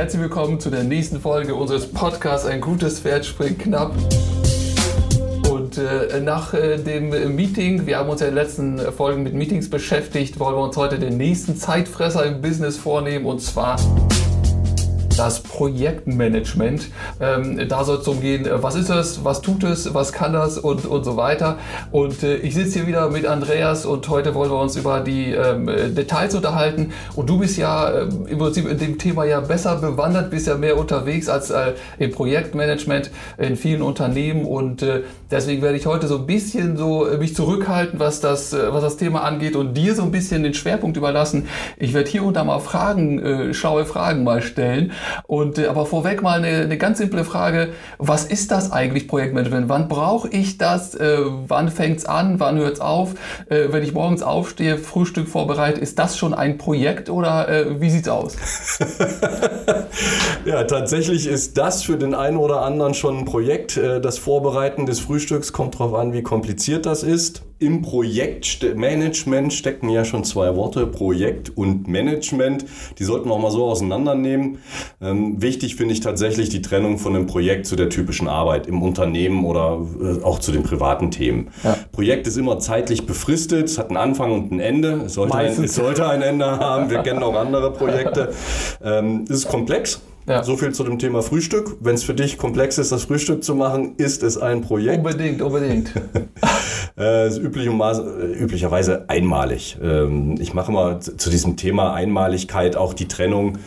Herzlich willkommen zu der nächsten Folge unseres Podcasts Ein gutes Pferd springt knapp. Und äh, nach äh, dem Meeting, wir haben uns ja in den letzten Folgen mit Meetings beschäftigt, wollen wir uns heute den nächsten Zeitfresser im Business vornehmen und zwar das Projektmanagement. Ähm, da soll es darum gehen, äh, was ist es, was tut es, was kann das und, und so weiter. Und äh, ich sitze hier wieder mit Andreas und heute wollen wir uns über die ähm, Details unterhalten. Und du bist ja äh, im Prinzip in dem Thema ja besser bewandert, bist ja mehr unterwegs als äh, im Projektmanagement in vielen Unternehmen. Und äh, deswegen werde ich heute so ein bisschen so äh, mich zurückhalten, was das, was das Thema angeht und dir so ein bisschen den Schwerpunkt überlassen. Ich werde hier und da mal Fragen, schlaue Fragen mal stellen. Und äh, aber vorweg mal eine, eine ganz simple Frage: Was ist das eigentlich Projektmanagement? Wann brauche ich das? Äh, wann fängt's an? Wann hört's auf? Äh, wenn ich morgens aufstehe, Frühstück vorbereite, ist das schon ein Projekt oder äh, wie sieht's aus? ja, tatsächlich ist das für den einen oder anderen schon ein Projekt. Äh, das Vorbereiten des Frühstücks kommt darauf an, wie kompliziert das ist im Projektmanagement stecken ja schon zwei Worte, Projekt und Management. Die sollten wir auch mal so auseinandernehmen. Ähm, wichtig finde ich tatsächlich die Trennung von dem Projekt zu der typischen Arbeit im Unternehmen oder äh, auch zu den privaten Themen. Ja. Projekt ist immer zeitlich befristet, es hat einen Anfang und ein Ende. Es sollte, ein, es sollte ein Ende haben. Wir kennen auch andere Projekte. Ähm, es ist komplex. Ja. So viel zu dem Thema Frühstück. Wenn es für dich komplex ist, das Frühstück zu machen, ist es ein Projekt. Unbedingt, unbedingt. äh, ist üblich üblicherweise einmalig. Ähm, ich mache mal zu diesem Thema Einmaligkeit auch die Trennung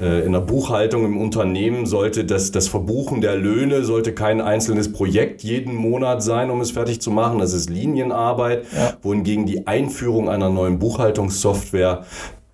äh, in der Buchhaltung im Unternehmen sollte das, das Verbuchen der Löhne sollte kein einzelnes Projekt jeden Monat sein, um es fertig zu machen. Das ist Linienarbeit, ja. wohingegen die Einführung einer neuen Buchhaltungssoftware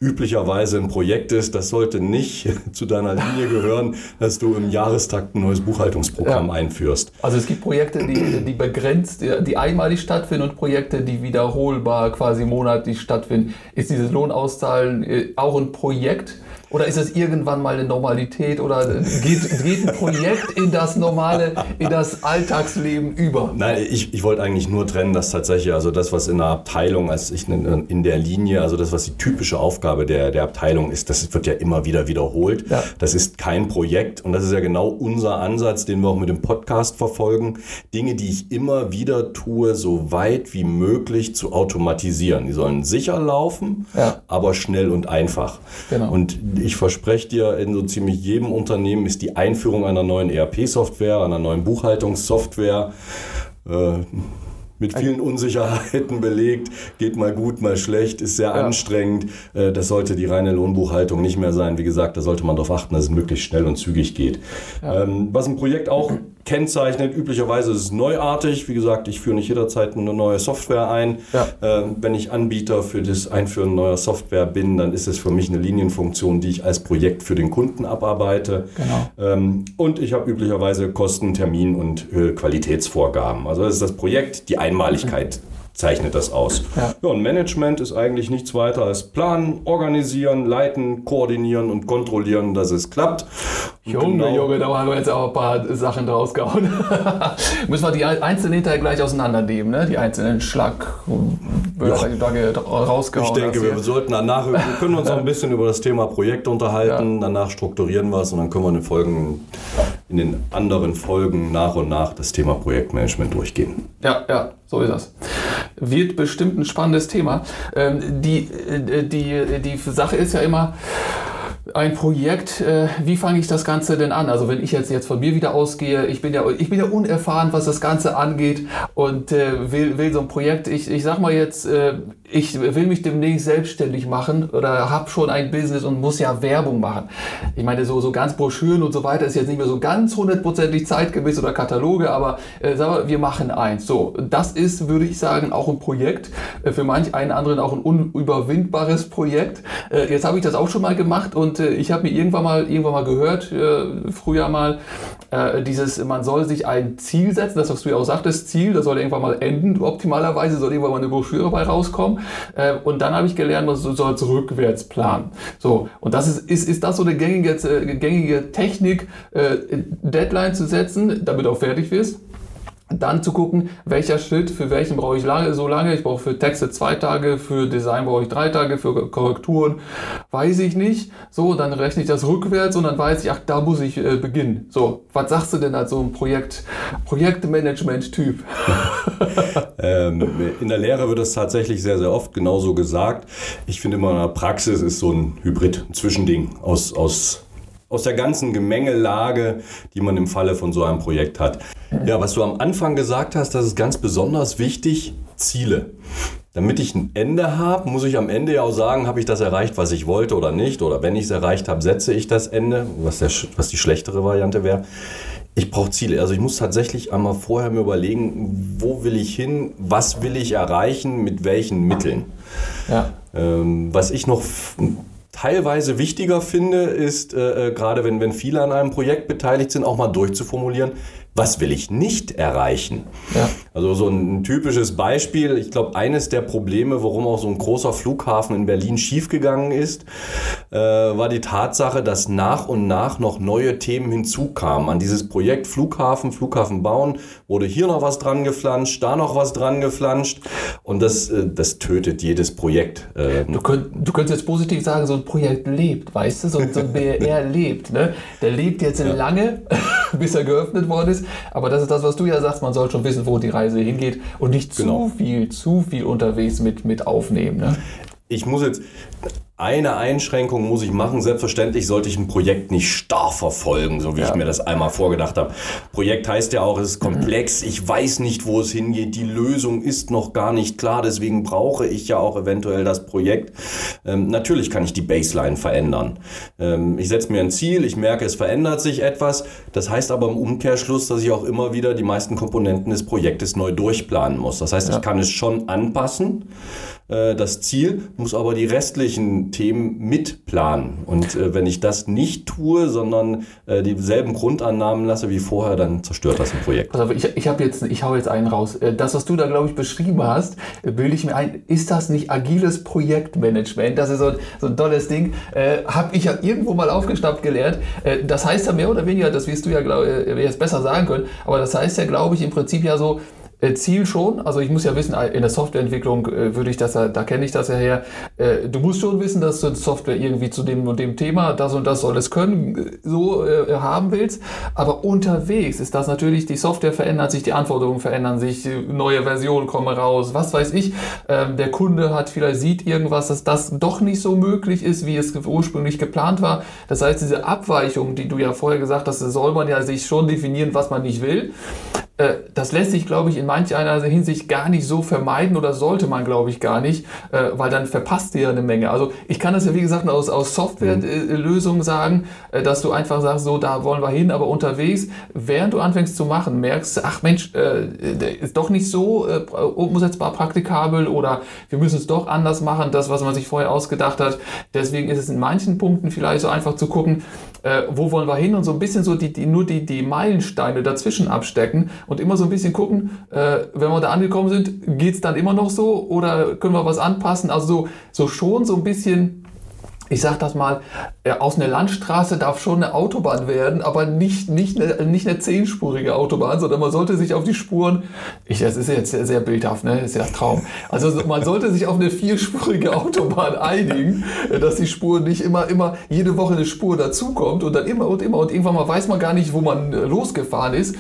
üblicherweise ein Projekt ist, das sollte nicht zu deiner Linie gehören, dass du im Jahrestakt ein neues Buchhaltungsprogramm ja. einführst. Also es gibt Projekte, die, die begrenzt, die einmalig stattfinden und Projekte, die wiederholbar quasi monatlich stattfinden. Ist dieses Lohnauszahlen äh, auch ein Projekt? Oder ist es irgendwann mal eine Normalität oder geht, geht ein Projekt in das normale, in das Alltagsleben über? Nein, ich, ich wollte eigentlich nur trennen, dass tatsächlich, also das, was in der Abteilung, als ich in der Linie, also das, was die typische Aufgabe der, der Abteilung ist, das wird ja immer wieder wiederholt. Ja. Das ist kein Projekt und das ist ja genau unser Ansatz, den wir auch mit dem Podcast verfolgen. Dinge, die ich immer wieder tue, so weit wie möglich zu automatisieren. Die sollen sicher laufen, ja. aber schnell und einfach. Genau. Und ich verspreche dir, in so ziemlich jedem Unternehmen ist die Einführung einer neuen ERP-Software, einer neuen Buchhaltungssoftware, äh, mit vielen Unsicherheiten belegt, geht mal gut, mal schlecht, ist sehr ja. anstrengend. Äh, das sollte die reine Lohnbuchhaltung nicht mehr sein. Wie gesagt, da sollte man darauf achten, dass es möglichst schnell und zügig geht. Ja. Ähm, was ein Projekt auch kennzeichnet. Üblicherweise ist es neuartig. Wie gesagt, ich führe nicht jederzeit eine neue Software ein. Ja. Äh, wenn ich Anbieter für das Einführen neuer Software bin, dann ist es für mich eine Linienfunktion, die ich als Projekt für den Kunden abarbeite. Genau. Ähm, und ich habe üblicherweise Kosten, Termin und äh, Qualitätsvorgaben. Also das ist das Projekt, die Einmaligkeit. Mhm zeichnet das aus. Ja. ja. und Management ist eigentlich nichts weiter als planen, organisieren, leiten, koordinieren und kontrollieren, dass es klappt. Junge, genau. Junge, da haben wir jetzt auch ein paar Sachen draus gehauen. Müssen wir die einzelnen hinterher gleich auseinandernehmen, ne? Die einzelnen Schlag ja. rausgehauen. Ich denke, wir sollten danach, wir können uns auch ein bisschen über das Thema Projekt unterhalten, ja. danach strukturieren wir es und dann können wir in den Folgen, in den anderen Folgen nach und nach das Thema Projektmanagement durchgehen. Ja, ja, so ist das wird bestimmt ein spannendes Thema. Ähm, die, äh, die, die Sache ist ja immer, ein Projekt, äh, wie fange ich das Ganze denn an? Also wenn ich jetzt, jetzt von mir wieder ausgehe, ich bin ja, ich bin ja unerfahren, was das Ganze angeht und äh, will, will so ein Projekt, ich, ich sag mal jetzt, äh, ich will mich demnächst selbstständig machen oder habe schon ein Business und muss ja Werbung machen. Ich meine, so, so ganz Broschüren und so weiter ist jetzt nicht mehr so ganz hundertprozentig zeitgemäß oder Kataloge, aber äh, sagen wir, wir machen eins. So, das ist, würde ich sagen, auch ein Projekt, äh, für manch einen anderen auch ein unüberwindbares Projekt. Äh, jetzt habe ich das auch schon mal gemacht und äh, ich habe mir irgendwann mal, irgendwann mal gehört, äh, früher mal, äh, dieses, man soll sich ein Ziel setzen, das was du ja auch sagtest, Ziel, das soll irgendwann mal enden, optimalerweise soll irgendwann mal eine Broschüre bei rauskommen. Äh, und dann habe ich gelernt, man soll rückwärts planen. So, und das ist, ist, ist das so eine gängige, äh, gängige Technik, äh, Deadline zu setzen, damit du auch fertig wirst? Dann zu gucken, welcher Schritt für welchen brauche ich lange, so lange. Ich brauche für Texte zwei Tage, für Design brauche ich drei Tage, für Korrekturen weiß ich nicht. So, dann rechne ich das rückwärts und dann weiß ich, ach, da muss ich äh, beginnen. So, was sagst du denn als so ein Projekt, Projektmanagement-Typ? ähm, in der Lehre wird es tatsächlich sehr, sehr oft genauso gesagt. Ich finde immer, in der Praxis ist so ein Hybrid, ein Zwischending aus, aus aus der ganzen Gemengelage, die man im Falle von so einem Projekt hat. Ja, was du am Anfang gesagt hast, das ist ganz besonders wichtig, Ziele. Damit ich ein Ende habe, muss ich am Ende ja auch sagen, habe ich das erreicht, was ich wollte oder nicht. Oder wenn ich es erreicht habe, setze ich das Ende, was, der, was die schlechtere Variante wäre. Ich brauche Ziele. Also ich muss tatsächlich einmal vorher mir überlegen, wo will ich hin, was will ich erreichen, mit welchen Mitteln. Ja. Ähm, was ich noch teilweise wichtiger finde, ist äh, äh, gerade wenn, wenn viele an einem Projekt beteiligt sind, auch mal durchzuformulieren, was will ich nicht erreichen? Ja. Also so ein typisches Beispiel, ich glaube, eines der Probleme, warum auch so ein großer Flughafen in Berlin schiefgegangen ist, äh, war die Tatsache, dass nach und nach noch neue Themen hinzukamen. An dieses Projekt Flughafen, Flughafen bauen, wurde hier noch was dran geflanscht, da noch was dran geflanscht und das, äh, das tötet jedes Projekt. Äh, du, könnt, du könntest jetzt positiv sagen, so ein Projekt lebt, weißt du, so, so ein BR lebt. Ne? Der lebt jetzt ja. lange, bis er geöffnet worden ist aber das ist das, was du ja sagst, man soll schon wissen, wo die Reise hingeht und nicht genau. zu viel, zu viel unterwegs mit, mit aufnehmen. Ne? Ich muss jetzt, eine Einschränkung muss ich machen. Selbstverständlich sollte ich ein Projekt nicht starr verfolgen, so wie ja. ich mir das einmal vorgedacht habe. Projekt heißt ja auch, es ist komplex. Ich weiß nicht, wo es hingeht. Die Lösung ist noch gar nicht klar. Deswegen brauche ich ja auch eventuell das Projekt. Ähm, natürlich kann ich die Baseline verändern. Ähm, ich setze mir ein Ziel. Ich merke, es verändert sich etwas. Das heißt aber im Umkehrschluss, dass ich auch immer wieder die meisten Komponenten des Projektes neu durchplanen muss. Das heißt, ja. ich kann es schon anpassen äh, das Ziel, muss aber die restlichen Themen mitplanen. Und äh, wenn ich das nicht tue, sondern äh, dieselben Grundannahmen lasse wie vorher, dann zerstört das ein Projekt. Also ich, ich habe jetzt, ich hau jetzt einen raus. Das, was du da glaube ich beschrieben hast, bilde ich mir ein, ist das nicht agiles Projektmanagement? Das ist so, so ein tolles Ding. Äh, habe ich ja irgendwo mal aufgeschnappt gelernt. Äh, das heißt ja mehr oder weniger, das wirst du ja glaub, jetzt besser sagen können, aber das heißt ja, glaube ich, im Prinzip ja so, äh, Ziel schon, also ich muss ja wissen, in der Softwareentwicklung äh, würde ich das ja, da kenne ich das ja her. Äh, du musst schon wissen, dass du Software irgendwie zu dem und dem Thema, das und das soll es können, so haben willst. Aber unterwegs ist das natürlich, die Software verändert sich, die Anforderungen verändern sich, neue Versionen kommen raus, was weiß ich. Ähm, der Kunde hat vielleicht sieht irgendwas, dass das doch nicht so möglich ist, wie es ursprünglich geplant war. Das heißt, diese Abweichung, die du ja vorher gesagt hast, soll man ja sich schon definieren, was man nicht will. Äh, das lässt sich, glaube ich, in manch einer Hinsicht gar nicht so vermeiden oder sollte man, glaube ich, gar nicht, äh, weil dann verpasst ihr ja eine Menge. Also ich kann das ja, wie gesagt, aus, aus Softwarelösungen sagen, äh, dass du einfach sagst, so, da wollen wir hin, aber unterwegs, während du anfängst zu machen, merkst, ach Mensch, ist doch nicht so umsetzbar praktikabel oder wir müssen es doch anders machen, das, was man sich vorher ausgedacht hat. Deswegen ist es in manchen Punkten vielleicht so einfach zu gucken, wo wollen wir hin und so ein bisschen so die, die nur die, die Meilensteine dazwischen abstecken und immer so ein bisschen gucken, äh, wenn wir da angekommen sind, geht es dann immer noch so oder können wir was anpassen? Also so, so schon so ein bisschen ich sag das mal, äh, aus einer Landstraße darf schon eine Autobahn werden, aber nicht, nicht, eine, nicht eine zehnspurige Autobahn, sondern man sollte sich auf die Spuren, ich, das ist jetzt sehr, sehr bildhaft, ne? das ist ja Traum. Also man sollte sich auf eine vierspurige Autobahn einigen, äh, dass die Spur nicht immer, immer jede Woche eine Spur dazukommt und dann immer und immer und irgendwann mal weiß man gar nicht, wo man äh, losgefahren ist.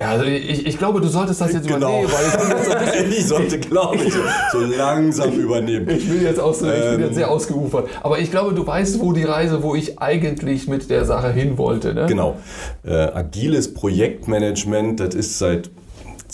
Ja, also ich, ich glaube, du solltest das jetzt genau. übernehmen, weil ich Ich sollte, glaube ich, so langsam übernehmen. Ich bin jetzt, aus, ähm, ich bin jetzt sehr ähm. ausgeufert. Aber ich glaube, du weißt, wo die Reise, wo ich eigentlich mit der Sache hin wollte. Ne? Genau. Äh, agiles Projektmanagement, das ist seit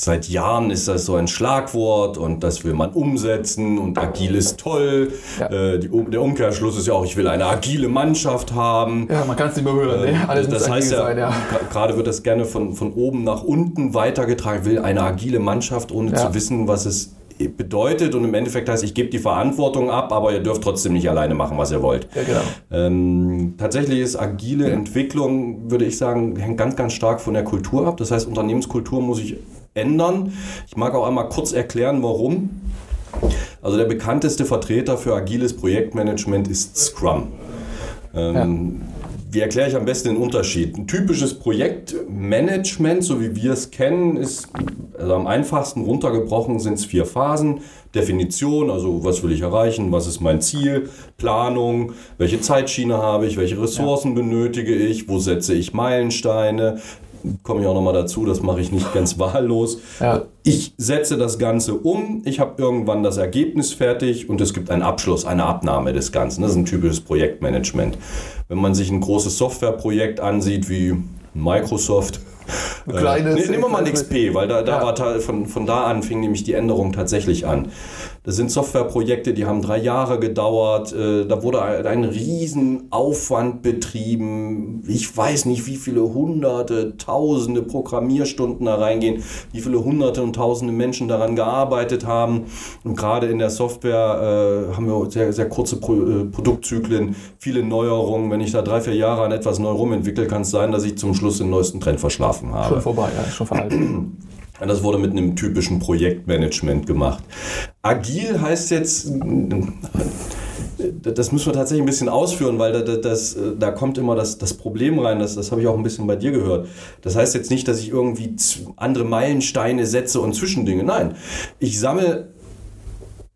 seit Jahren ist das so ein Schlagwort und das will man umsetzen und agil ist toll. Ja. Äh, die, der Umkehrschluss ist ja auch, ich will eine agile Mannschaft haben. Ja, man kann es nicht mehr hören. Äh, ne? Alles das heißt ja, sein, ja. gerade wird das gerne von, von oben nach unten weitergetragen, will eine agile Mannschaft, ohne ja. zu wissen, was es bedeutet und im Endeffekt heißt, ich gebe die Verantwortung ab, aber ihr dürft trotzdem nicht alleine machen, was ihr wollt. Ja, genau. ähm, tatsächlich ist agile. Entwicklung, würde ich sagen, hängt ganz, ganz stark von der Kultur ab. Das heißt, Unternehmenskultur muss ich ändern. Ich mag auch einmal kurz erklären, warum. Also der bekannteste Vertreter für agiles Projektmanagement ist Scrum. Ähm, ja wie erkläre ich am besten den Unterschied? Ein typisches Projektmanagement, so wie wir es kennen, ist also am einfachsten runtergebrochen sind es vier Phasen. Definition, also was will ich erreichen, was ist mein Ziel, Planung, welche Zeitschiene habe ich, welche Ressourcen ja. benötige ich, wo setze ich Meilensteine, komme ich auch nochmal dazu, das mache ich nicht ganz wahllos. Ja. Ich setze das Ganze um, ich habe irgendwann das Ergebnis fertig und es gibt einen Abschluss, eine Abnahme des Ganzen. Das ist ein typisches Projektmanagement. Wenn man sich ein großes Softwareprojekt ansieht wie Microsoft, ein kleines, äh, nehmen wir mal ein XP, weil da, da ja. war von, von da an fing nämlich die Änderung tatsächlich an. Das sind Softwareprojekte, die haben drei Jahre gedauert. Äh, da wurde ein Riesenaufwand betrieben. Ich weiß nicht, wie viele hunderte, tausende Programmierstunden da reingehen, wie viele hunderte und tausende Menschen daran gearbeitet haben. Und gerade in der Software äh, haben wir sehr, sehr kurze Pro äh, Produktzyklen, viele Neuerungen. Wenn ich da drei, vier Jahre an etwas neu rumentwickle, kann es sein, dass ich zum Schluss den neuesten Trend verschlafen habe. Schon vorbei, ja, schon veraltet. Das wurde mit einem typischen Projektmanagement gemacht. Agil heißt jetzt, das müssen wir tatsächlich ein bisschen ausführen, weil da, das, da kommt immer das, das Problem rein, das, das habe ich auch ein bisschen bei dir gehört. Das heißt jetzt nicht, dass ich irgendwie andere Meilensteine setze und Zwischendinge. Nein, ich sammle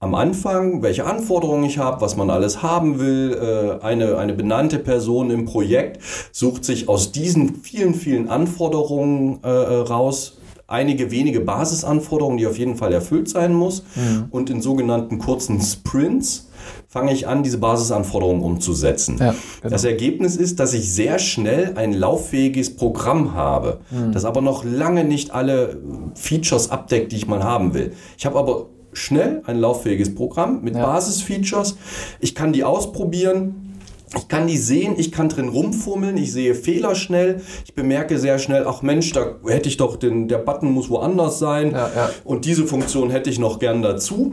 am Anfang, welche Anforderungen ich habe, was man alles haben will. Äh, eine, eine benannte Person im Projekt sucht sich aus diesen vielen, vielen Anforderungen äh, raus einige wenige Basisanforderungen, die auf jeden Fall erfüllt sein muss. Mhm. Und in sogenannten kurzen Sprints fange ich an, diese Basisanforderungen umzusetzen. Ja, genau. Das Ergebnis ist, dass ich sehr schnell ein lauffähiges Programm habe, mhm. das aber noch lange nicht alle Features abdeckt, die ich mal haben will. Ich habe aber schnell ein lauffähiges Programm mit ja. Basisfeatures. Ich kann die ausprobieren ich kann die sehen, ich kann drin rumfummeln, ich sehe Fehler schnell, ich bemerke sehr schnell, ach Mensch, da hätte ich doch den, der Button muss woanders sein ja, ja. und diese Funktion hätte ich noch gern dazu.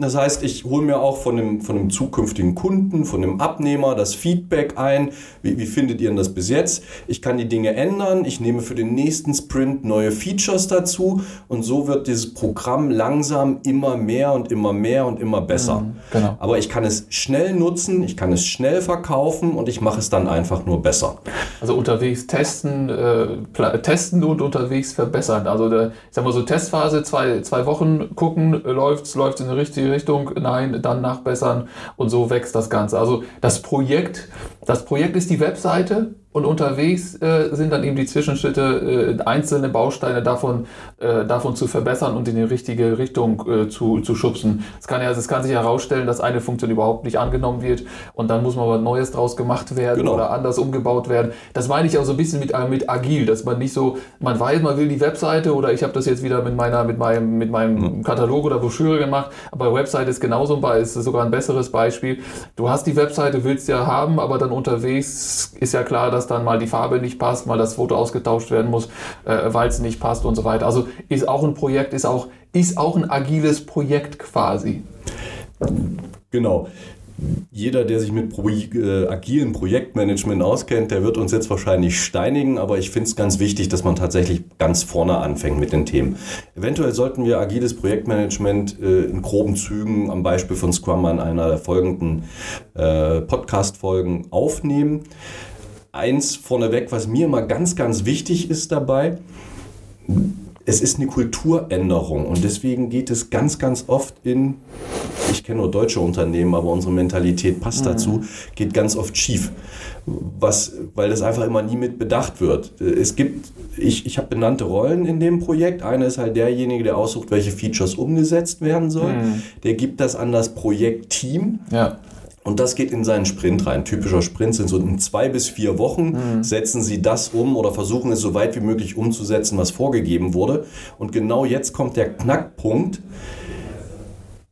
Das heißt, ich hole mir auch von dem, von dem zukünftigen Kunden, von dem Abnehmer das Feedback ein. Wie, wie findet ihr denn das bis jetzt? Ich kann die Dinge ändern. Ich nehme für den nächsten Sprint neue Features dazu. Und so wird dieses Programm langsam immer mehr und immer mehr und immer besser. Mhm, genau. Aber ich kann es schnell nutzen, ich kann es schnell verkaufen und ich mache es dann einfach nur besser. Also unterwegs testen, äh, testen und unterwegs verbessern. Also der, ich sag mal so Testphase, zwei, zwei Wochen gucken, läuft es läuft in eine richtige Richtung, nein, dann nachbessern und so wächst das Ganze. Also das Projekt, das Projekt ist die Webseite und unterwegs äh, sind dann eben die Zwischenschritte, äh, einzelne Bausteine davon, äh, davon zu verbessern und in die richtige Richtung äh, zu, zu schubsen. Es kann, ja, also es kann sich herausstellen, dass eine Funktion überhaupt nicht angenommen wird und dann muss mal was Neues draus gemacht werden genau. oder anders umgebaut werden. Das meine ich auch so ein bisschen mit, äh, mit agil, dass man nicht so, man weiß, man will die Webseite oder ich habe das jetzt wieder mit meiner, mit meinem, mit meinem mhm. Katalog oder Broschüre gemacht, aber Webseite ist genauso ein, ist sogar ein besseres Beispiel. Du hast die Webseite, willst ja haben, aber dann unterwegs ist ja klar, dass dann mal die Farbe nicht passt, mal das Foto ausgetauscht werden muss, äh, weil es nicht passt und so weiter. Also ist auch ein Projekt, ist auch, ist auch ein agiles Projekt quasi. Genau jeder, der sich mit Pro äh, agilen Projektmanagement auskennt, der wird uns jetzt wahrscheinlich steinigen, aber ich finde es ganz wichtig, dass man tatsächlich ganz vorne anfängt mit den Themen. Eventuell sollten wir agiles Projektmanagement äh, in groben Zügen am Beispiel von Scrum an einer der folgenden äh, Podcast-Folgen aufnehmen eins vorneweg, was mir immer ganz, ganz wichtig ist dabei. Es ist eine Kulturänderung und deswegen geht es ganz, ganz oft in, ich kenne nur deutsche Unternehmen, aber unsere Mentalität passt mhm. dazu, geht ganz oft schief, was, weil das einfach immer nie mit bedacht wird. Es gibt, ich, ich habe benannte Rollen in dem Projekt. Einer ist halt derjenige, der aussucht, welche Features umgesetzt werden sollen. Mhm. Der gibt das an das Projektteam. Ja. Und das geht in seinen Sprint rein. Typischer Sprint sind so in zwei bis vier Wochen, mhm. setzen Sie das um oder versuchen es so weit wie möglich umzusetzen, was vorgegeben wurde. Und genau jetzt kommt der Knackpunkt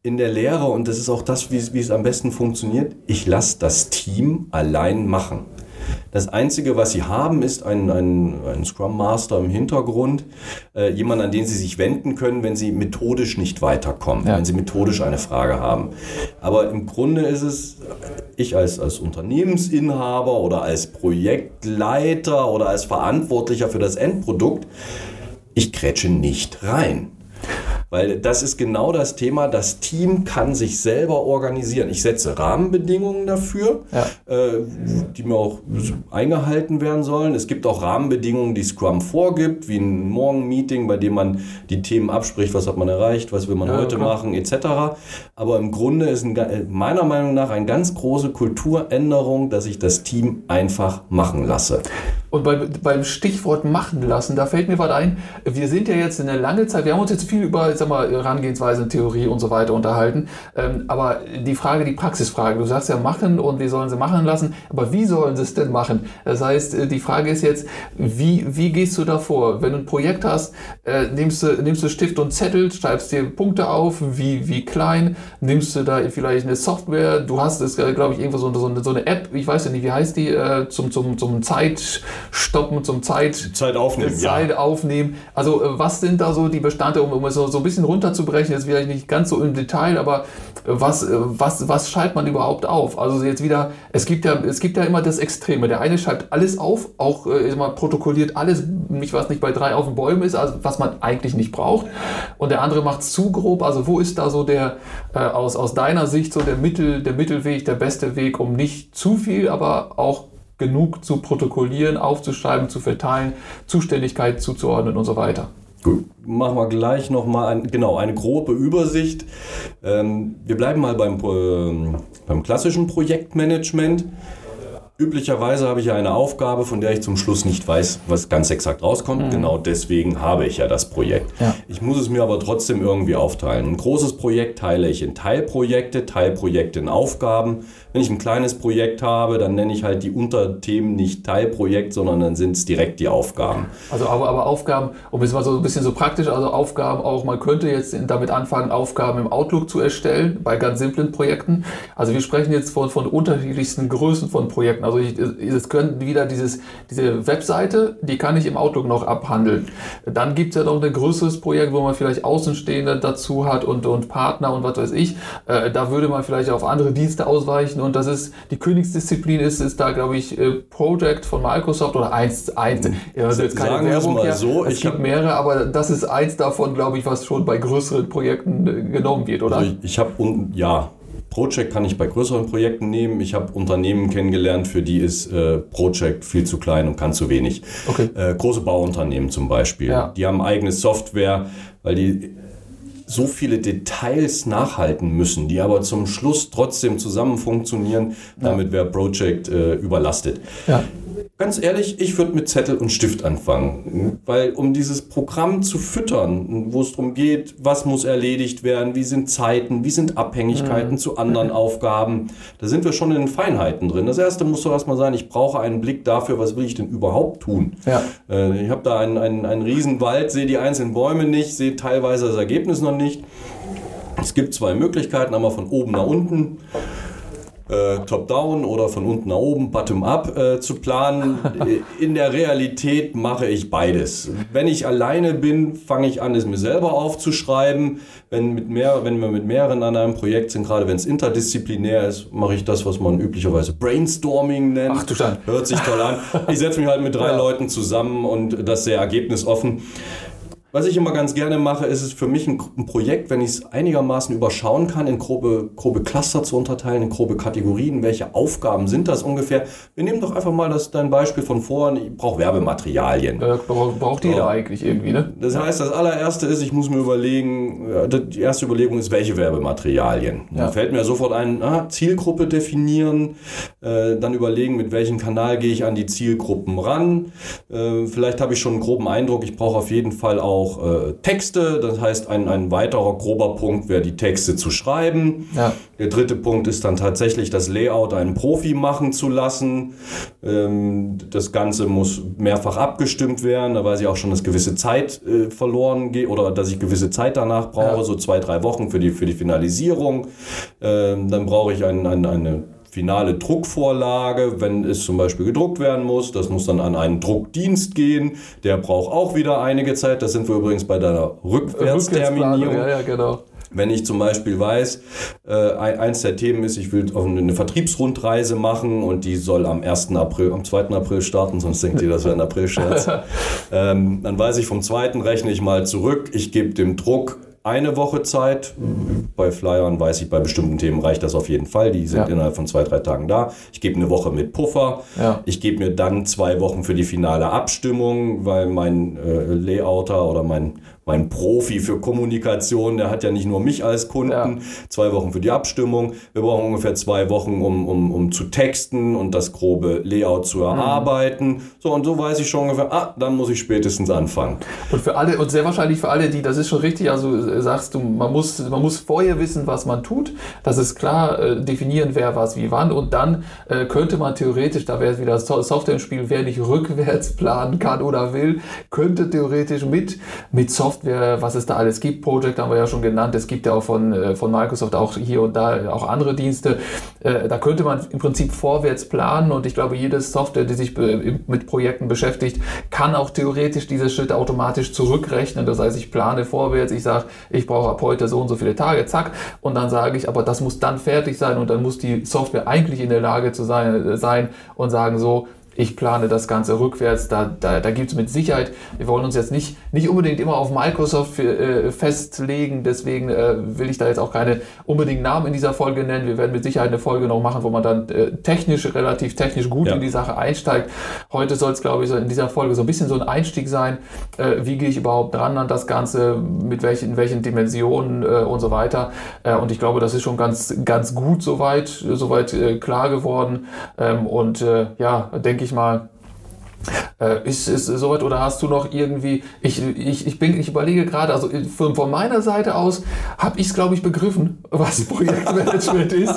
in der Lehre, und das ist auch das, wie, wie es am besten funktioniert. Ich lasse das Team allein machen. Das Einzige, was sie haben, ist ein, ein, ein Scrum Master im Hintergrund, äh, jemand, an den sie sich wenden können, wenn sie methodisch nicht weiterkommen, ja. wenn sie methodisch eine Frage haben. Aber im Grunde ist es, ich als, als Unternehmensinhaber oder als Projektleiter oder als Verantwortlicher für das Endprodukt, ich krätsche nicht rein. Weil das ist genau das Thema, das Team kann sich selber organisieren. Ich setze Rahmenbedingungen dafür, ja. äh, die mir auch eingehalten werden sollen. Es gibt auch Rahmenbedingungen, die Scrum vorgibt, wie ein Morgen-Meeting, bei dem man die Themen abspricht, was hat man erreicht, was will man ja, heute klar. machen, etc. Aber im Grunde ist ein, meiner Meinung nach eine ganz große Kulturänderung, dass ich das Team einfach machen lasse. Und bei, beim Stichwort machen lassen, da fällt mir was ein. Wir sind ja jetzt in eine lange Zeit, wir haben uns jetzt viel über sag mal, Herangehensweise, Theorie und so weiter unterhalten. Ähm, aber die Frage, die Praxisfrage, du sagst ja machen und wir sollen sie machen lassen, aber wie sollen sie es denn machen? Das heißt, äh, die Frage ist jetzt, wie, wie gehst du da vor? Wenn du ein Projekt hast, äh, nimmst, du, nimmst du Stift und Zettel, schreibst dir Punkte auf, wie, wie klein, nimmst du da vielleicht eine Software, du hast, es glaube ich, irgendwo so, so, so eine App, ich weiß ja nicht, wie heißt die, äh, zum, zum, zum Zeit stoppen, zum Zeit, Zeit aufnehmen. Zeit ja. aufnehmen. Also äh, was sind da so die Bestandteile, um, um es so, so ein bisschen runterzubrechen, jetzt vielleicht nicht ganz so im Detail, aber äh, was, äh, was, was schreibt man überhaupt auf? Also jetzt wieder, es gibt ja, es gibt ja immer das Extreme. Der eine schreibt alles auf, auch immer protokolliert alles, ich weiß nicht, bei drei auf den Bäumen ist, also was man eigentlich nicht braucht. Und der andere macht es zu grob. Also wo ist da so der, äh, aus, aus deiner Sicht so der Mittel, der Mittelweg, der beste Weg, um nicht zu viel, aber auch genug zu protokollieren, aufzuschreiben, zu verteilen, Zuständigkeit zuzuordnen und so weiter. Gut, machen wir gleich nochmal ein, genau, eine grobe Übersicht. Ähm, wir bleiben mal beim, äh, beim klassischen Projektmanagement. Üblicherweise habe ich ja eine Aufgabe, von der ich zum Schluss nicht weiß, was ganz exakt rauskommt. Mhm. Genau deswegen habe ich ja das Projekt. Ja. Ich muss es mir aber trotzdem irgendwie aufteilen. Ein großes Projekt teile ich in Teilprojekte, Teilprojekte in Aufgaben. Wenn ich ein kleines Projekt habe, dann nenne ich halt die Unterthemen nicht Teilprojekt, sondern dann sind es direkt die Aufgaben. Also aber, aber Aufgaben, um es mal so ein bisschen so praktisch, also Aufgaben auch, man könnte jetzt damit anfangen, Aufgaben im Outlook zu erstellen, bei ganz simplen Projekten. Also wir sprechen jetzt von, von unterschiedlichsten Größen von Projekten. Also ich, es können wieder dieses, diese Webseite, die kann ich im Outlook noch abhandeln. Dann gibt es ja noch ein größeres Projekt, wo man vielleicht Außenstehende dazu hat und, und Partner und was weiß ich. Äh, da würde man vielleicht auf andere Dienste ausweichen und das ist, die Königsdisziplin ist, ist da, glaube ich, äh, Project von Microsoft oder eins, eins. Ja, also jetzt keine Werbung mal so, es gibt mehrere, aber das ist eins davon, glaube ich, was schon bei größeren Projekten äh, genommen wird, oder? Also ich, ich habe, ja, Project kann ich bei größeren Projekten nehmen. Ich habe Unternehmen kennengelernt, für die ist äh, Project viel zu klein und kann zu wenig. Okay. Äh, große Bauunternehmen zum Beispiel. Ja. Die haben eigene Software, weil die so viele Details nachhalten müssen, die aber zum Schluss trotzdem zusammen funktionieren. Damit wäre Project äh, überlastet. Ja. Ganz ehrlich, ich würde mit Zettel und Stift anfangen, weil um dieses Programm zu füttern, wo es darum geht, was muss erledigt werden, wie sind Zeiten, wie sind Abhängigkeiten mhm. zu anderen Aufgaben, da sind wir schon in den Feinheiten drin. Das erste muss doch erstmal sein, ich brauche einen Blick dafür, was will ich denn überhaupt tun. Ja. Äh, ich habe da einen, einen, einen Riesenwald, sehe die einzelnen Bäume nicht, sehe teilweise das Ergebnis noch nicht. Es gibt zwei Möglichkeiten, einmal von oben nach unten äh, Top-Down oder von unten nach oben, Bottom-up äh, zu planen. In der Realität mache ich beides. Wenn ich alleine bin, fange ich an, es mir selber aufzuschreiben. Wenn, mit mehr, wenn wir mit mehreren an einem Projekt sind, gerade wenn es interdisziplinär ist, mache ich das, was man üblicherweise Brainstorming nennt. Ach du Stein. Hört sich toll an. Ich setze mich halt mit drei ja. Leuten zusammen und das sehr ergebnisoffen. Was ich immer ganz gerne mache, ist es für mich ein, ein Projekt, wenn ich es einigermaßen überschauen kann, in grobe, grobe Cluster zu unterteilen, in grobe Kategorien. Welche Aufgaben sind das ungefähr? Wir nehmen doch einfach mal das, dein Beispiel von vorhin. Ich brauche Werbematerialien. Äh, braucht jeder ja. eigentlich irgendwie, ne? Das heißt, das allererste ist, ich muss mir überlegen, die erste Überlegung ist, welche Werbematerialien. Ja. Da fällt mir sofort ein, ah, Zielgruppe definieren, äh, dann überlegen, mit welchem Kanal gehe ich an die Zielgruppen ran. Äh, vielleicht habe ich schon einen groben Eindruck, ich brauche auf jeden Fall auch auch äh, Texte. Das heißt, ein, ein weiterer grober Punkt wäre, die Texte zu schreiben. Ja. Der dritte Punkt ist dann tatsächlich das Layout einen Profi machen zu lassen. Ähm, das Ganze muss mehrfach abgestimmt werden. Da weiß ich auch schon, dass gewisse Zeit äh, verloren geht oder dass ich gewisse Zeit danach brauche, ja. so zwei, drei Wochen für die, für die Finalisierung. Ähm, dann brauche ich ein, ein, eine finale Druckvorlage, wenn es zum Beispiel gedruckt werden muss. Das muss dann an einen Druckdienst gehen. Der braucht auch wieder einige Zeit. Das sind wir übrigens bei deiner Rückwärtsterminierung. Ja, ja, genau. Wenn ich zum Beispiel weiß, äh, eins der Themen ist, ich will eine Vertriebsrundreise machen und die soll am 1. April, am 2. April starten, sonst denkt ihr, das wäre ein April-Scherz. ähm, dann weiß ich, vom 2. rechne ich mal zurück, ich gebe dem Druck eine Woche Zeit. Bei Flyern weiß ich, bei bestimmten Themen reicht das auf jeden Fall. Die sind ja. innerhalb von zwei, drei Tagen da. Ich gebe eine Woche mit Puffer. Ja. Ich gebe mir dann zwei Wochen für die finale Abstimmung, weil mein äh, Layouter oder mein mein Profi für Kommunikation, der hat ja nicht nur mich als Kunden, ja. zwei Wochen für die Abstimmung. Wir brauchen ungefähr zwei Wochen, um, um, um zu texten und das grobe Layout zu mhm. erarbeiten. Mhm. So, und so weiß ich schon ungefähr, ah, dann muss ich spätestens anfangen. Und für alle, und sehr wahrscheinlich für alle, die, das ist schon richtig, also äh, sagst du, man muss, man muss vorher wissen, was man tut. Das ist klar, äh, definieren, wer was wie wann. Und dann äh, könnte man theoretisch, da wäre es wieder Software im Spiel, wer nicht rückwärts planen kann oder will, könnte theoretisch mit, mit Software Software, was es da alles gibt. Project haben wir ja schon genannt. Es gibt ja auch von, äh, von Microsoft auch hier und da auch andere Dienste. Äh, da könnte man im Prinzip vorwärts planen und ich glaube, jede Software, die sich mit Projekten beschäftigt, kann auch theoretisch diese Schritte automatisch zurückrechnen. Das heißt, ich plane vorwärts, ich sage, ich brauche ab heute so und so viele Tage, zack, und dann sage ich, aber das muss dann fertig sein und dann muss die Software eigentlich in der Lage zu sein, äh, sein und sagen so, ich plane das Ganze rückwärts. Da, da, da gibt es mit Sicherheit, wir wollen uns jetzt nicht, nicht unbedingt immer auf Microsoft für, äh, festlegen, deswegen äh, will ich da jetzt auch keine unbedingt Namen in dieser Folge nennen. Wir werden mit Sicherheit eine Folge noch machen, wo man dann äh, technisch, relativ technisch gut ja. in die Sache einsteigt. Heute soll es, glaube ich, so in dieser Folge so ein bisschen so ein Einstieg sein. Äh, wie gehe ich überhaupt dran an das Ganze, mit welchen, in welchen Dimensionen äh, und so weiter. Äh, und ich glaube, das ist schon ganz, ganz gut soweit, soweit klar geworden. Ähm, und ja, denke ich, ich mal, äh, ist es soweit oder hast du noch irgendwie, ich, ich, ich, bin, ich überlege gerade, also von, von meiner Seite aus habe ich es, glaube ich, begriffen, was Projektmanagement ist.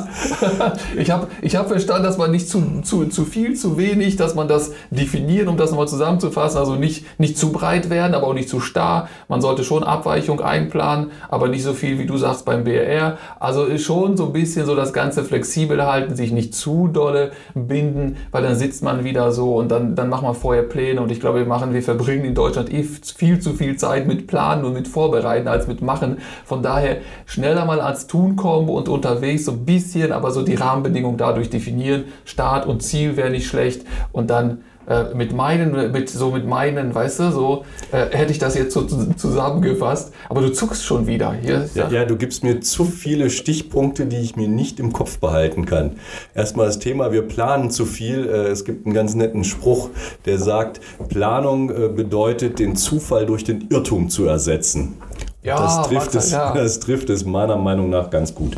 ich habe ich hab verstanden, dass man nicht zu, zu, zu viel, zu wenig, dass man das definieren, um das nochmal zusammenzufassen, also nicht, nicht zu breit werden, aber auch nicht zu starr. Man sollte schon Abweichung einplanen, aber nicht so viel, wie du sagst, beim BR. Also ist schon so ein bisschen so das Ganze flexibel halten, sich nicht zu dolle binden, weil dann sitzt man wieder so und dann, dann macht man vorher Pläne und ich glaube, wir machen, wir verbringen in Deutschland eh viel zu viel Zeit mit Planen und mit Vorbereiten als mit Machen. Von daher schneller mal ans Tun kommen und unterwegs so ein bisschen, aber so die Rahmenbedingungen dadurch definieren. Start und Ziel wäre nicht schlecht und dann äh, mit meinen, mit so mit meinen, weißt du, so äh, hätte ich das jetzt so zusammengefasst. Aber du zuckst schon wieder. Hier, ja, ja, du gibst mir zu viele Stichpunkte, die ich mir nicht im Kopf behalten kann. Erstmal das Thema, wir planen zu viel. Äh, es gibt einen ganz netten Spruch, der sagt, Planung äh, bedeutet, den Zufall durch den Irrtum zu ersetzen. Ja, das trifft, es, ja. das trifft es meiner Meinung nach ganz gut.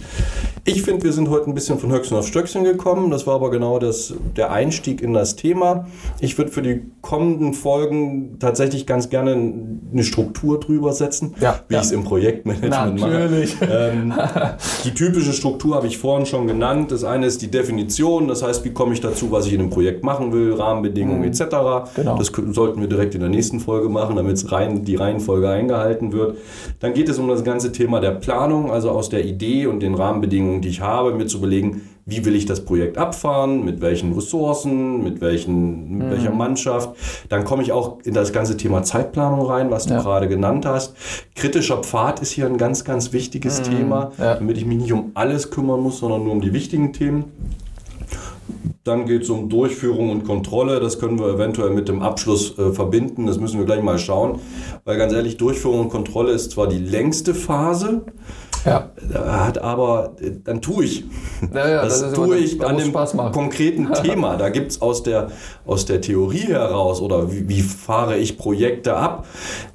Ich finde, wir sind heute ein bisschen von Höchsten auf Stöckchen gekommen. Das war aber genau das, der Einstieg in das Thema. Ich würde für die kommenden Folgen tatsächlich ganz gerne eine Struktur drüber setzen, ja, wie ja. ich es im Projektmanagement Natürlich. mache. Ähm, die typische Struktur habe ich vorhin schon genannt. Das eine ist die Definition, das heißt, wie komme ich dazu, was ich in einem Projekt machen will, Rahmenbedingungen mhm. etc. Genau. Das sollten wir direkt in der nächsten Folge machen, damit rein, die Reihenfolge eingehalten wird. Dann geht es um das ganze Thema der Planung, also aus der Idee und den Rahmenbedingungen Rahmenbedingungen, die ich habe, mir zu überlegen, wie will ich das Projekt abfahren, mit welchen Ressourcen, mit, welchen, mit mhm. welcher Mannschaft. Dann komme ich auch in das ganze Thema Zeitplanung rein, was du ja. gerade genannt hast. Kritischer Pfad ist hier ein ganz, ganz wichtiges mhm. Thema, ja. damit ich mich nicht um alles kümmern muss, sondern nur um die wichtigen Themen. Dann geht es um Durchführung und Kontrolle. Das können wir eventuell mit dem Abschluss äh, verbinden. Das müssen wir gleich mal schauen. Weil ganz ehrlich, Durchführung und Kontrolle ist zwar die längste Phase, ja. Hat aber, dann tue ich. Ja, ja, das, das tue ich an dem konkreten Thema. Da gibt es aus der, aus der Theorie heraus oder wie, wie fahre ich Projekte ab,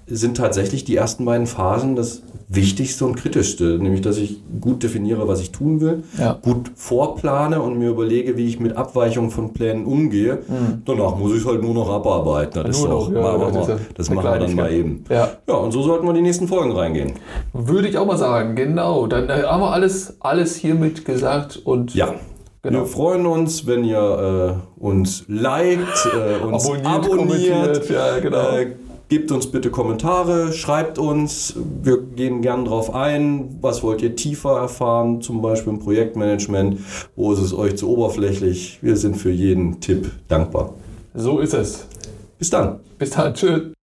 sind tatsächlich die ersten beiden Phasen das Wichtigste und Kritischste, nämlich dass ich gut definiere, was ich tun will, ja. gut vorplane und mir überlege, wie ich mit Abweichungen von Plänen umgehe. Mhm. Danach muss ich es halt nur noch abarbeiten. Das, ja, auch, ja, machen wir, das machen wir dann mal eben. Ja. ja, und so sollten wir die nächsten Folgen reingehen. Würde ich auch mal sagen, genau. Dann äh, haben wir alles, alles hiermit gesagt und ja. Genau. Wir freuen uns, wenn ihr äh, uns liked, äh, uns abonniert, abonniert ja, genau. Äh, Gebt uns bitte Kommentare, schreibt uns, wir gehen gern drauf ein. Was wollt ihr tiefer erfahren, zum Beispiel im Projektmanagement? Wo ist es euch zu oberflächlich? Wir sind für jeden Tipp dankbar. So ist es. Bis dann. Bis dann. Tschüss.